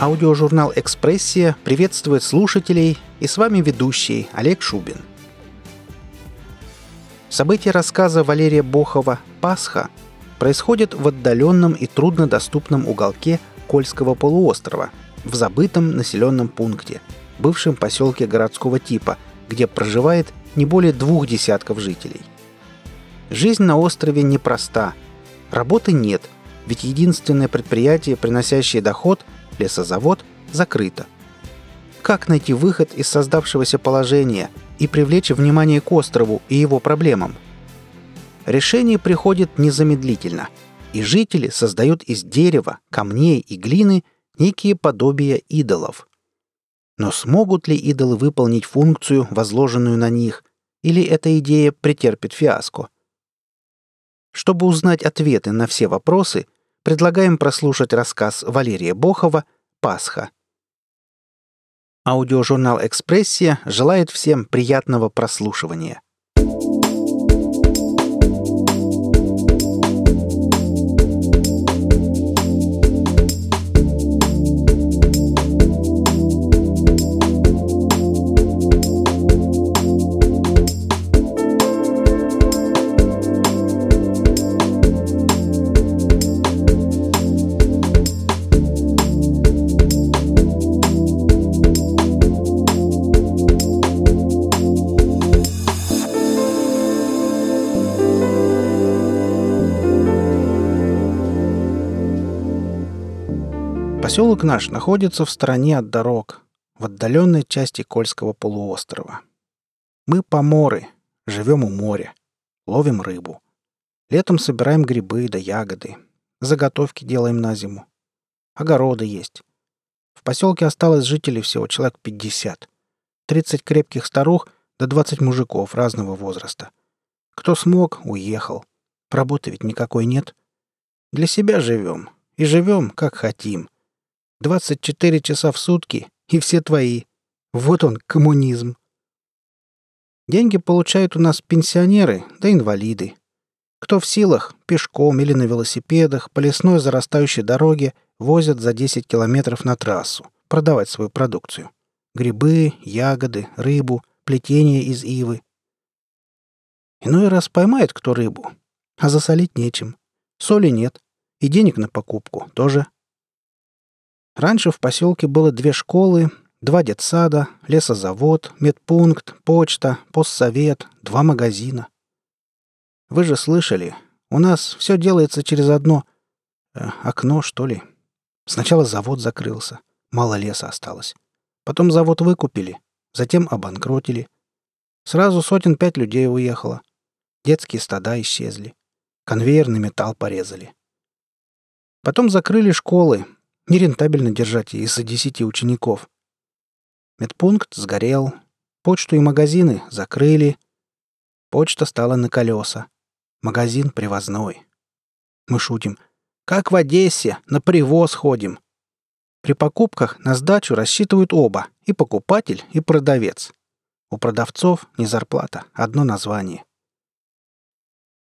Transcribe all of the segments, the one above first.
Аудиожурнал «Экспрессия» приветствует слушателей и с вами ведущий Олег Шубин. События рассказа Валерия Бохова «Пасха» происходят в отдаленном и труднодоступном уголке Кольского полуострова, в забытом населенном пункте, бывшем поселке городского типа, где проживает не более двух десятков жителей. Жизнь на острове непроста. Работы нет, ведь единственное предприятие, приносящее доход – лесозавод закрыто. Как найти выход из создавшегося положения и привлечь внимание к острову и его проблемам? Решение приходит незамедлительно, и жители создают из дерева, камней и глины некие подобия идолов. Но смогут ли идолы выполнить функцию, возложенную на них, или эта идея претерпит фиаско? Чтобы узнать ответы на все вопросы – предлагаем прослушать рассказ Валерия Бохова «Пасха». Аудиожурнал «Экспрессия» желает всем приятного прослушивания – Поселок наш находится в стороне от дорог, в отдаленной части Кольского полуострова. Мы поморы, живем у моря, ловим рыбу. Летом собираем грибы да ягоды. Заготовки делаем на зиму. Огороды есть. В поселке осталось жителей всего человек 50. 30 крепких старух да 20 мужиков разного возраста. Кто смог, уехал. Работы ведь никакой нет. Для себя живем. И живем, как хотим. 24 часа в сутки, и все твои. Вот он, коммунизм. Деньги получают у нас пенсионеры, да инвалиды. Кто в силах, пешком или на велосипедах по лесной зарастающей дороге возят за 10 километров на трассу продавать свою продукцию. Грибы, ягоды, рыбу, плетение из ивы. Иной раз поймает кто рыбу, а засолить нечем. Соли нет, и денег на покупку тоже Раньше в поселке было две школы, два детсада, лесозавод, медпункт, почта, постсовет, два магазина. Вы же слышали, у нас все делается через одно э, окно, что ли. Сначала завод закрылся, мало леса осталось. Потом завод выкупили, затем обанкротили. Сразу сотен пять людей уехало. Детские стада исчезли. Конвейерный металл порезали. Потом закрыли школы, Нерентабельно держать из-за десяти учеников. Медпункт сгорел. Почту и магазины закрыли. Почта стала на колеса. Магазин привозной. Мы шутим. Как в Одессе, на привоз ходим. При покупках на сдачу рассчитывают оба, и покупатель, и продавец. У продавцов не зарплата, одно название.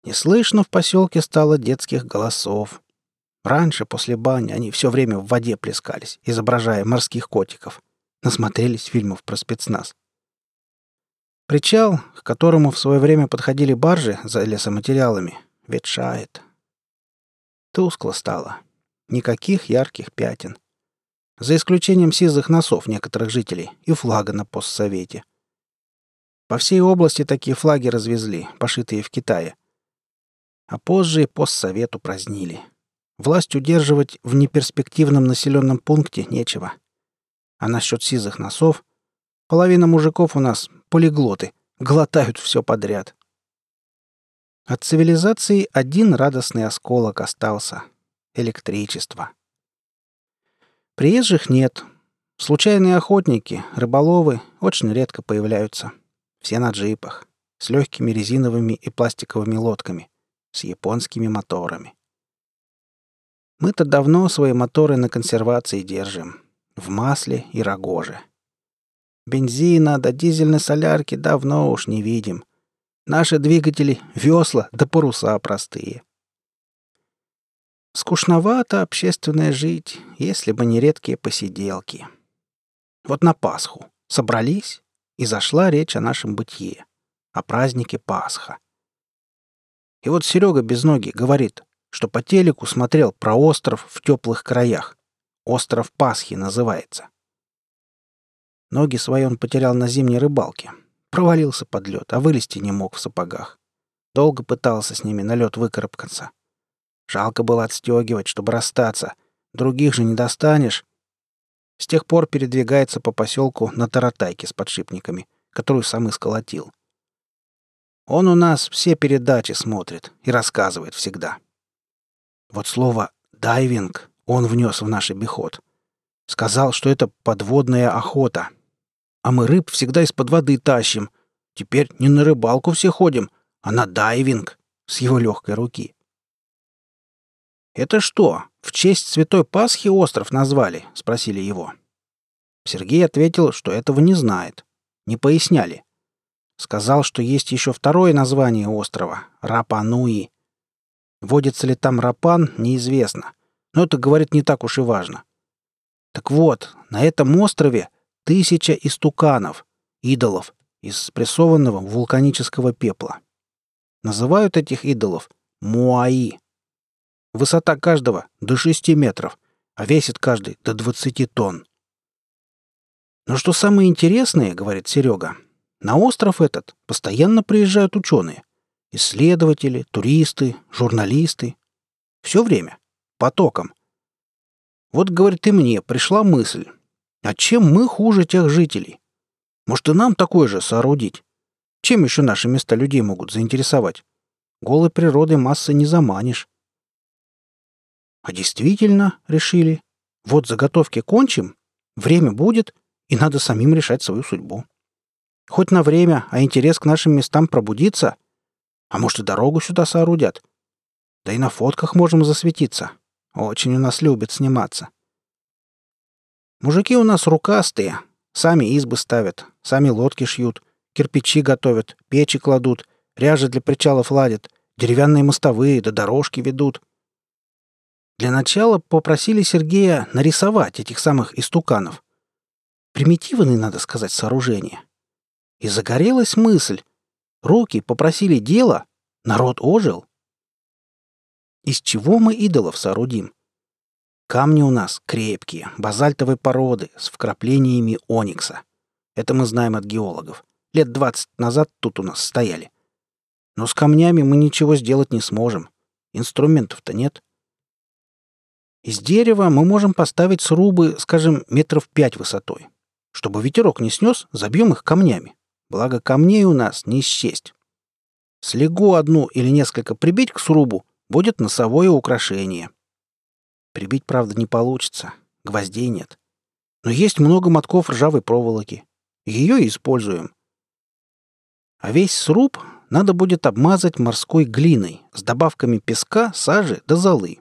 Не слышно в поселке стало детских голосов. Раньше, после бани, они все время в воде плескались, изображая морских котиков. Насмотрелись фильмов про спецназ. Причал, к которому в свое время подходили баржи за лесоматериалами, ветшает. Тускло стало. Никаких ярких пятен. За исключением сизых носов некоторых жителей и флага на постсовете. По всей области такие флаги развезли, пошитые в Китае. А позже и постсовет упразднили. Власть удерживать в неперспективном населенном пункте нечего. А насчет сизых носов, половина мужиков у нас полиглоты, глотают все подряд. От цивилизации один радостный осколок остался — электричество. Приезжих нет. Случайные охотники, рыболовы очень редко появляются. Все на джипах, с легкими резиновыми и пластиковыми лодками, с японскими моторами. Мы-то давно свои моторы на консервации держим. В масле и рогоже. Бензина да дизельной солярки давно уж не видим. Наши двигатели — весла да паруса простые. Скучновато общественное жить, если бы не редкие посиделки. Вот на Пасху собрались, и зашла речь о нашем бытие, о празднике Пасха. И вот Серега без ноги говорит, что по телеку смотрел про остров в теплых краях. Остров Пасхи называется. Ноги свои он потерял на зимней рыбалке. Провалился под лед, а вылезти не мог в сапогах. Долго пытался с ними на лед выкарабкаться. Жалко было отстегивать, чтобы расстаться. Других же не достанешь. С тех пор передвигается по поселку на таратайке с подшипниками, которую сам и сколотил. Он у нас все передачи смотрит и рассказывает всегда. Вот слово «дайвинг» он внес в наш обиход. Сказал, что это подводная охота — а мы рыб всегда из-под воды тащим. Теперь не на рыбалку все ходим, а на дайвинг с его легкой руки. «Это что, в честь Святой Пасхи остров назвали?» — спросили его. Сергей ответил, что этого не знает. Не поясняли. Сказал, что есть еще второе название острова — Рапануи. Водится ли там рапан, неизвестно. Но это, говорит, не так уж и важно. Так вот, на этом острове Тысяча истуканов, идолов, из спрессованного вулканического пепла. Называют этих идолов Муаи. Высота каждого до 6 метров, а весит каждый до 20 тонн. Но что самое интересное, говорит Серега, на остров этот постоянно приезжают ученые. Исследователи, туристы, журналисты. Все время. Потоком. Вот, говорит, и мне пришла мысль, а чем мы хуже тех жителей? Может, и нам такое же соорудить? Чем еще наши места людей могут заинтересовать? Голой природой массы не заманишь. А действительно, решили, вот заготовки кончим, время будет, и надо самим решать свою судьбу. Хоть на время, а интерес к нашим местам пробудится. А может, и дорогу сюда соорудят. Да и на фотках можем засветиться. Очень у нас любят сниматься. Мужики у нас рукастые. Сами избы ставят, сами лодки шьют, кирпичи готовят, печи кладут, ряжи для причалов ладят, деревянные мостовые да дорожки ведут. Для начала попросили Сергея нарисовать этих самых истуканов. Примитивные, надо сказать, сооружения. И загорелась мысль. Руки попросили дело, народ ожил. Из чего мы идолов соорудим? Камни у нас крепкие, базальтовой породы, с вкраплениями оникса. Это мы знаем от геологов. Лет двадцать назад тут у нас стояли. Но с камнями мы ничего сделать не сможем. Инструментов-то нет. Из дерева мы можем поставить срубы, скажем, метров пять высотой. Чтобы ветерок не снес, забьем их камнями. Благо камней у нас не счесть. Слегу одну или несколько прибить к срубу, будет носовое украшение — Прибить, правда, не получится. Гвоздей нет. Но есть много мотков ржавой проволоки. Ее и используем. А весь сруб надо будет обмазать морской глиной с добавками песка, сажи да золы.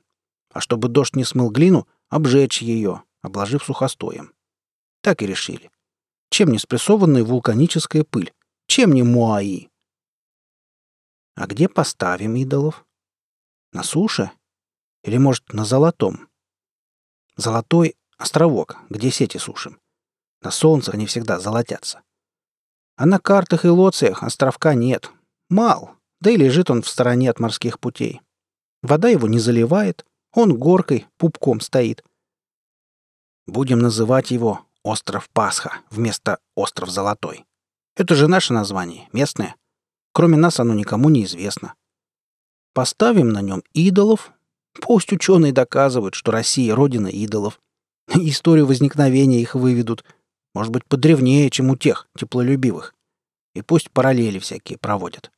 А чтобы дождь не смыл глину, обжечь ее, обложив сухостоем. Так и решили. Чем не спрессованная вулканическая пыль? Чем не муаи? А где поставим идолов? На суше? Или, может, на золотом? Золотой — островок, где сети сушим. На солнце они всегда золотятся. А на картах и лоциях островка нет. Мал, да и лежит он в стороне от морских путей. Вода его не заливает, он горкой, пупком стоит. Будем называть его «Остров Пасха» вместо «Остров Золотой». Это же наше название, местное. Кроме нас оно никому не известно. Поставим на нем идолов, Пусть ученые доказывают, что Россия — родина идолов. Историю возникновения их выведут. Может быть, подревнее, чем у тех, теплолюбивых. И пусть параллели всякие проводят.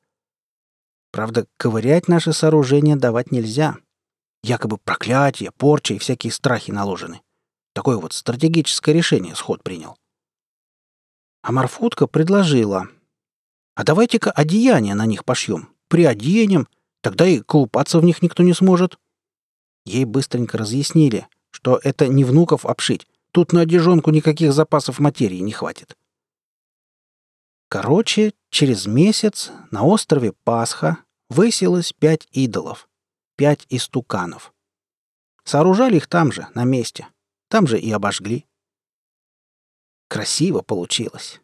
Правда, ковырять наши сооружения давать нельзя. Якобы проклятие, порча и всякие страхи наложены. Такое вот стратегическое решение сход принял. А Марфутка предложила. А давайте-ка одеяния на них пошьем. Приоденем, тогда и колупаться в них никто не сможет. Ей быстренько разъяснили, что это не внуков обшить. Тут на одежонку никаких запасов материи не хватит. Короче, через месяц на острове Пасха высилось пять идолов, пять истуканов. Сооружали их там же, на месте. Там же и обожгли. Красиво получилось.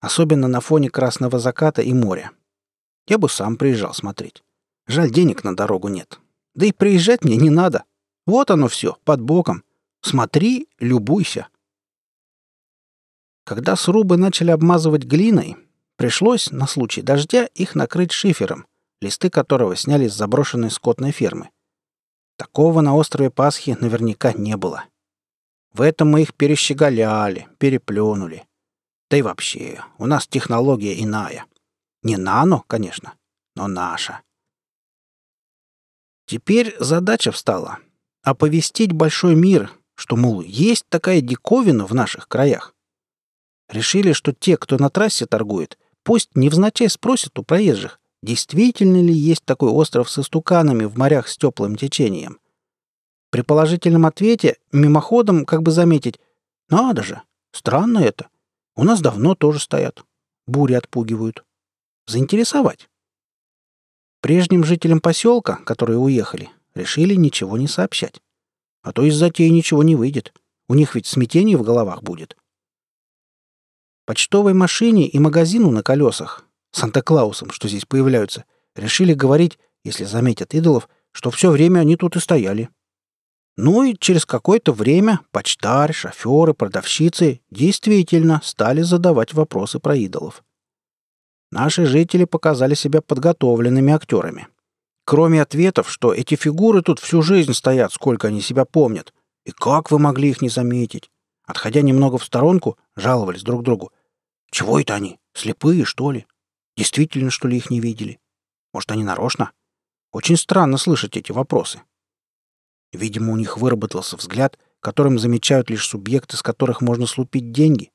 Особенно на фоне красного заката и моря. Я бы сам приезжал смотреть. Жаль, денег на дорогу нет. Да и приезжать мне не надо. Вот оно все, под боком. Смотри, любуйся. Когда срубы начали обмазывать глиной, пришлось, на случай дождя, их накрыть шифером, листы которого сняли с заброшенной скотной фермы. Такого на острове Пасхи наверняка не было. В этом мы их перещеголяли, переплюнули. Да и вообще, у нас технология иная. Не нано, конечно, но наша. Теперь задача встала — оповестить большой мир, что, мол, есть такая диковина в наших краях. Решили, что те, кто на трассе торгует, пусть невзначай спросят у проезжих, действительно ли есть такой остров с истуканами в морях с теплым течением. При положительном ответе мимоходом как бы заметить «Надо же, странно это. У нас давно тоже стоят. Бури отпугивают. Заинтересовать». Прежним жителям поселка, которые уехали, решили ничего не сообщать. А то из затеи ничего не выйдет. У них ведь смятение в головах будет. Почтовой машине и магазину на колесах, Санта-Клаусом, что здесь появляются, решили говорить, если заметят идолов, что все время они тут и стояли. Ну и через какое-то время почтарь, шоферы, продавщицы действительно стали задавать вопросы про идолов. Наши жители показали себя подготовленными актерами. Кроме ответов, что эти фигуры тут всю жизнь стоят, сколько они себя помнят, и как вы могли их не заметить? Отходя немного в сторонку, жаловались друг другу. Чего это они? Слепые, что ли? Действительно, что ли, их не видели? Может, они нарочно? Очень странно слышать эти вопросы. Видимо, у них выработался взгляд, которым замечают лишь субъекты, с которых можно слупить деньги.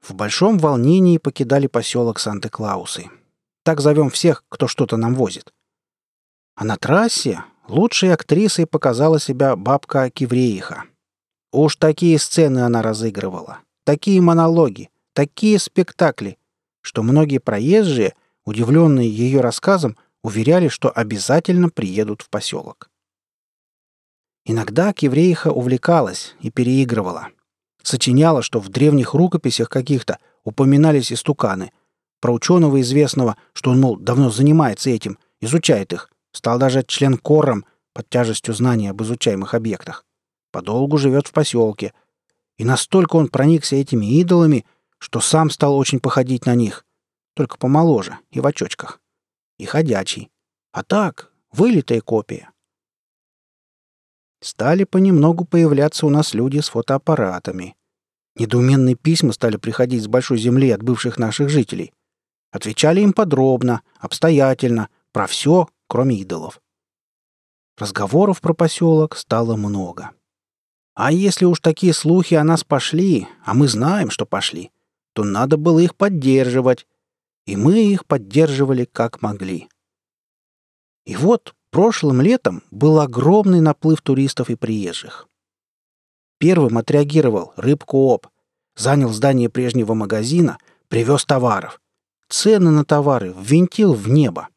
В большом волнении покидали поселок Санты-Клаусы. Так зовем всех, кто что-то нам возит. А на трассе лучшей актрисой показала себя бабка Кивреиха. Уж такие сцены она разыгрывала, такие монологи, такие спектакли, что многие проезжие, удивленные ее рассказом, уверяли, что обязательно приедут в поселок. Иногда Кивреиха увлекалась и переигрывала. Сочиняла, что в древних рукописях каких-то упоминались истуканы. Про ученого известного, что он, мол, давно занимается этим, изучает их, стал даже член кором под тяжестью знаний об изучаемых объектах. Подолгу живет в поселке. И настолько он проникся этими идолами, что сам стал очень походить на них, только помоложе и в очочках. И ходячий. А так, вылитая копия. Стали понемногу появляться у нас люди с фотоаппаратами. Недоуменные письма стали приходить с большой земли от бывших наших жителей. Отвечали им подробно, обстоятельно, про все, кроме идолов. Разговоров про поселок стало много. А если уж такие слухи о нас пошли, а мы знаем, что пошли, то надо было их поддерживать. И мы их поддерживали как могли. И вот прошлым летом был огромный наплыв туристов и приезжих. Первым отреагировал Рыбку Об. Занял здание прежнего магазина, привез товаров. Цены на товары ввинтил в небо.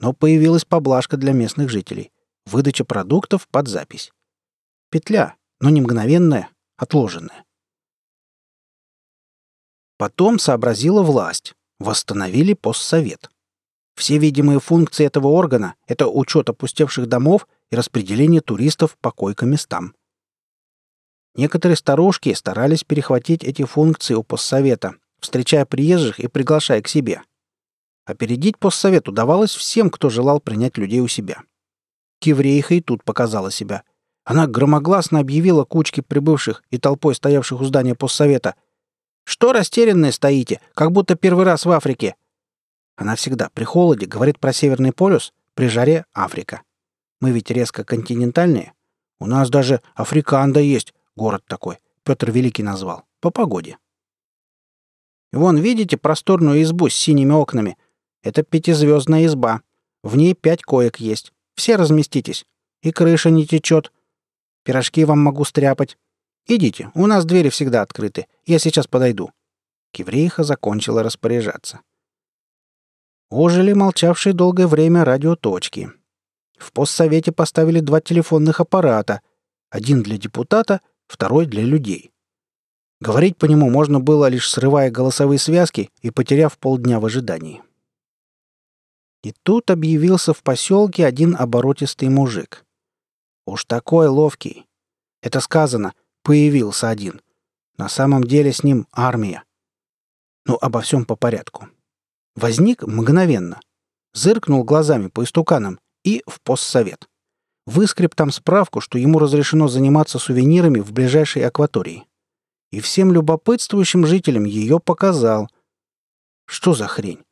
Но появилась поблажка для местных жителей. Выдача продуктов под запись. Петля, но не мгновенная, отложенная. Потом сообразила власть. Восстановили постсовет. Все видимые функции этого органа — это учет опустевших домов и распределение туристов по койко-местам. Некоторые старушки старались перехватить эти функции у постсовета, встречая приезжих и приглашая к себе. Опередить постсовет удавалось всем, кто желал принять людей у себя. Киврейха и тут показала себя. Она громогласно объявила кучке прибывших и толпой стоявших у здания постсовета. «Что растерянные стоите, как будто первый раз в Африке?» Она всегда при холоде говорит про Северный полюс, при жаре — Африка. Мы ведь резко континентальные. У нас даже Африканда есть, Город такой. Петр Великий назвал. По погоде. Вон, видите просторную избу с синими окнами? Это пятизвездная изба. В ней пять коек есть. Все разместитесь. И крыша не течет. Пирожки вам могу стряпать. Идите, у нас двери всегда открыты. Я сейчас подойду». Киврейха закончила распоряжаться. Ожили молчавшие долгое время радиоточки. В постсовете поставили два телефонных аппарата. Один для депутата, второй для людей. Говорить по нему можно было, лишь срывая голосовые связки и потеряв полдня в ожидании. И тут объявился в поселке один оборотистый мужик. Уж такой ловкий. Это сказано, появился один. На самом деле с ним армия. Ну, обо всем по порядку. Возник мгновенно. Зыркнул глазами по истуканам и в постсовет. Выскреб там справку, что ему разрешено заниматься сувенирами в ближайшей акватории. И всем любопытствующим жителям ее показал. Что за хрень?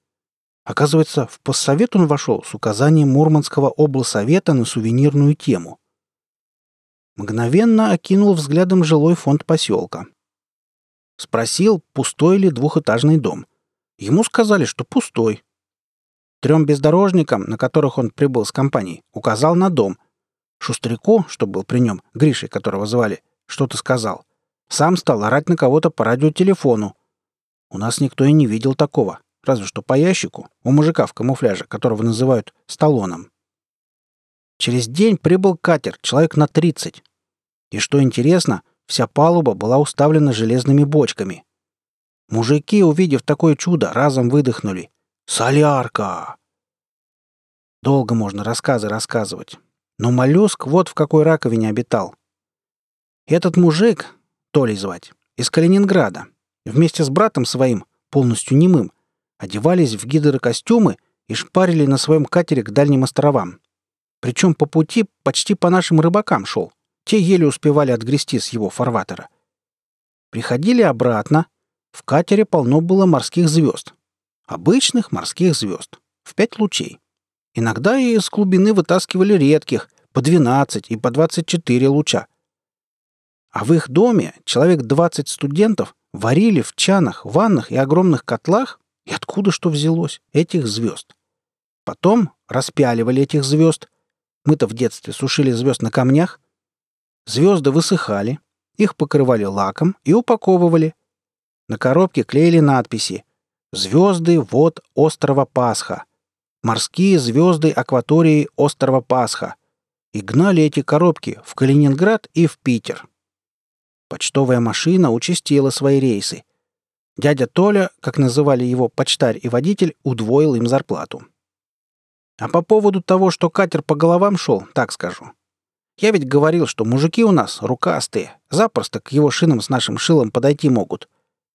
Оказывается, в постсовет он вошел с указанием Мурманского облсовета на сувенирную тему. Мгновенно окинул взглядом жилой фонд поселка. Спросил, пустой ли двухэтажный дом. Ему сказали, что пустой. Трем бездорожникам, на которых он прибыл с компанией, указал на дом. Шустряку, что был при нем, Гришей, которого звали, что-то сказал. Сам стал орать на кого-то по радиотелефону. У нас никто и не видел такого, разве что по ящику, у мужика в камуфляже, которого называют «сталоном». Через день прибыл катер, человек на 30. И что интересно, вся палуба была уставлена железными бочками. Мужики, увидев такое чудо, разом выдохнули. «Солярка!» Долго можно рассказы рассказывать. Но моллюск вот в какой раковине обитал. Этот мужик, Толей звать, из Калининграда, вместе с братом своим, полностью немым, одевались в гидрокостюмы и шпарили на своем катере к дальним островам. Причем по пути почти по нашим рыбакам шел. Те еле успевали отгрести с его фарватера. Приходили обратно. В катере полно было морских звезд. Обычных морских звезд. В пять лучей. Иногда и из глубины вытаскивали редких, по 12 и по 24 луча. А в их доме человек 20 студентов варили в чанах, ваннах и огромных котлах, и откуда что взялось, этих звезд. Потом распяливали этих звезд. Мы-то в детстве сушили звезд на камнях. Звезды высыхали, их покрывали лаком и упаковывали. На коробке клеили надписи «Звезды вод острова Пасха», «Морские звезды акватории острова Пасха» и гнали эти коробки в Калининград и в Питер. Почтовая машина участила свои рейсы. Дядя Толя, как называли его почтарь и водитель, удвоил им зарплату. А по поводу того, что катер по головам шел, так скажу. Я ведь говорил, что мужики у нас рукастые, запросто к его шинам с нашим шилом подойти могут.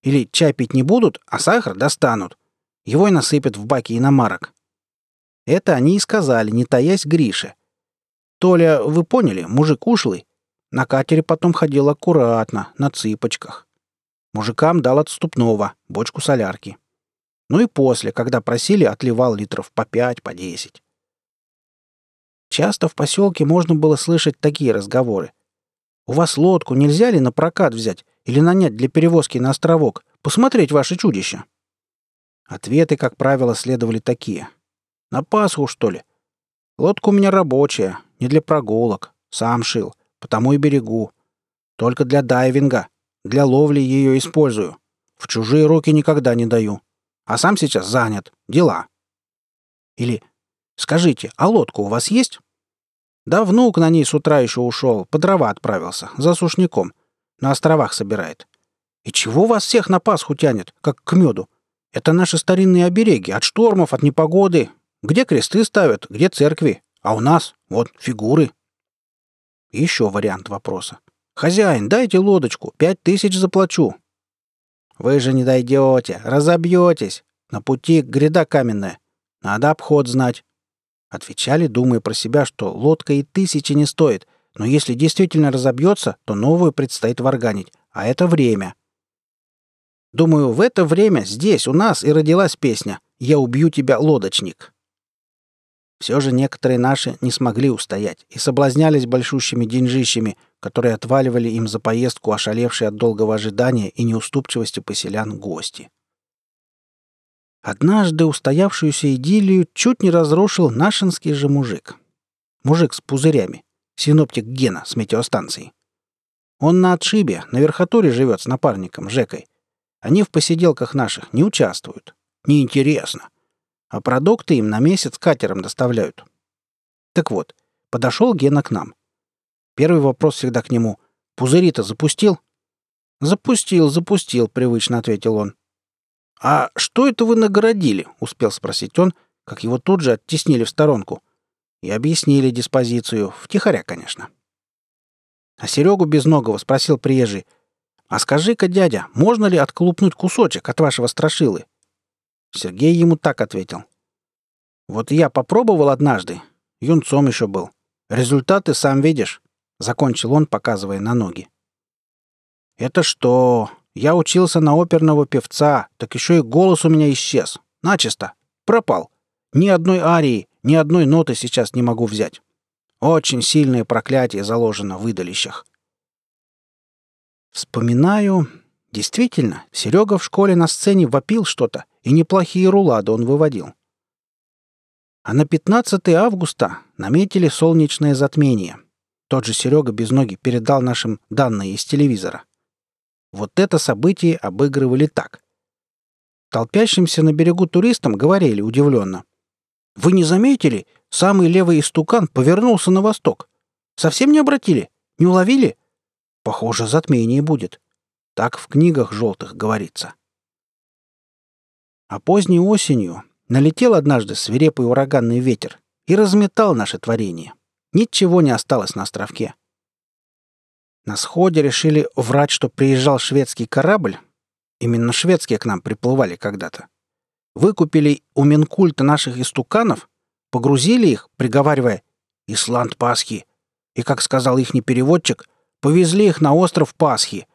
Или чай пить не будут, а сахар достанут. Его и насыпят в баки иномарок. Это они и сказали, не таясь Грише. Толя, вы поняли, мужик ушлый. На катере потом ходил аккуратно, на цыпочках. Мужикам дал отступного, бочку солярки. Ну и после, когда просили, отливал литров по пять, по десять. Часто в поселке можно было слышать такие разговоры. «У вас лодку нельзя ли на прокат взять или нанять для перевозки на островок? Посмотреть ваше чудище?» Ответы, как правило, следовали такие. «На Пасху, что ли? Лодка у меня рабочая, не для прогулок. Сам шил, потому и берегу. Только для дайвинга. Для ловли ее использую. В чужие руки никогда не даю. А сам сейчас занят. Дела». Или «Скажите, а лодка у вас есть?» Да внук на ней с утра еще ушел, по дрова отправился, за сушняком. На островах собирает. И чего вас всех на Пасху тянет, как к меду? Это наши старинные обереги, от штормов, от непогоды. Где кресты ставят, где церкви. А у нас вот фигуры. Еще вариант вопроса. «Хозяин, дайте лодочку, пять тысяч заплачу». «Вы же не дойдете, разобьетесь. На пути гряда каменная. Надо обход знать. Отвечали, думая про себя, что лодка и тысячи не стоит, но если действительно разобьется, то новую предстоит варганить, а это время. Думаю, в это время здесь, у нас, и родилась песня «Я убью тебя, лодочник». Все же некоторые наши не смогли устоять и соблазнялись большущими деньжищами, которые отваливали им за поездку ошалевшие от долгого ожидания и неуступчивости поселян гости. Однажды устоявшуюся идиллию чуть не разрушил нашинский же мужик. Мужик с пузырями. Синоптик Гена с метеостанции. Он на отшибе, на верхотуре живет с напарником, Жекой. Они в посиделках наших не участвуют. Неинтересно. А продукты им на месяц катером доставляют. Так вот, Подошел Гена к нам. Первый вопрос всегда к нему. «Пузыри-то запустил?» «Запустил, запустил», — привычно ответил он. «А что это вы нагородили?» — успел спросить он, как его тут же оттеснили в сторонку. И объяснили диспозицию, втихаря, конечно. А Серегу Безногого спросил приезжий. «А скажи-ка, дядя, можно ли отколупнуть кусочек от вашего страшилы?» Сергей ему так ответил. «Вот я попробовал однажды. Юнцом еще был. Результаты сам видишь», — закончил он, показывая на ноги. «Это что? Я учился на оперного певца, так еще и голос у меня исчез. Начисто. Пропал. Ни одной арии, ни одной ноты сейчас не могу взять. Очень сильное проклятие заложено в выдалищах. Вспоминаю. Действительно, Серега в школе на сцене вопил что-то, и неплохие рулады он выводил. А на 15 августа наметили солнечное затмение. Тот же Серега без ноги передал нашим данные из телевизора. Вот это событие обыгрывали так. Толпящимся на берегу туристам говорили удивленно. «Вы не заметили? Самый левый истукан повернулся на восток. Совсем не обратили? Не уловили? Похоже, затмение будет. Так в книгах желтых говорится. А поздней осенью налетел однажды свирепый ураганный ветер и разметал наше творение. Ничего не осталось на островке. На сходе решили врать, что приезжал шведский корабль. Именно шведские к нам приплывали когда-то. Выкупили у Минкульта наших истуканов, погрузили их, приговаривая «Исланд Пасхи», и, как сказал ихний переводчик, Повезли их на остров Пасхи.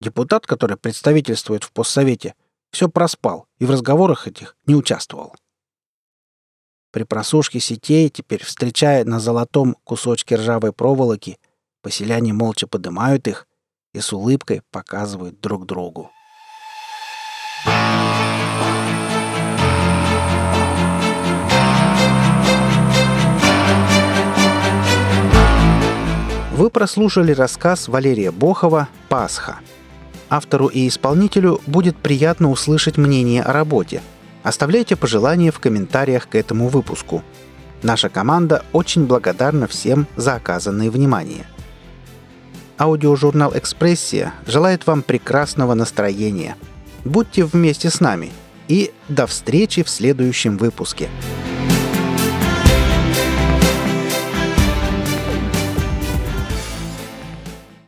Депутат, который представительствует в постсовете, все проспал и в разговорах этих не участвовал. При просушке сетей, теперь встречая на золотом кусочке ржавой проволоки, поселяне молча поднимают их и с улыбкой показывают друг другу. Вы прослушали рассказ Валерия Бохова «Пасха». Автору и исполнителю будет приятно услышать мнение о работе. Оставляйте пожелания в комментариях к этому выпуску. Наша команда очень благодарна всем за оказанное внимание. Аудиожурнал «Экспрессия» желает вам прекрасного настроения. Будьте вместе с нами и до встречи в следующем выпуске.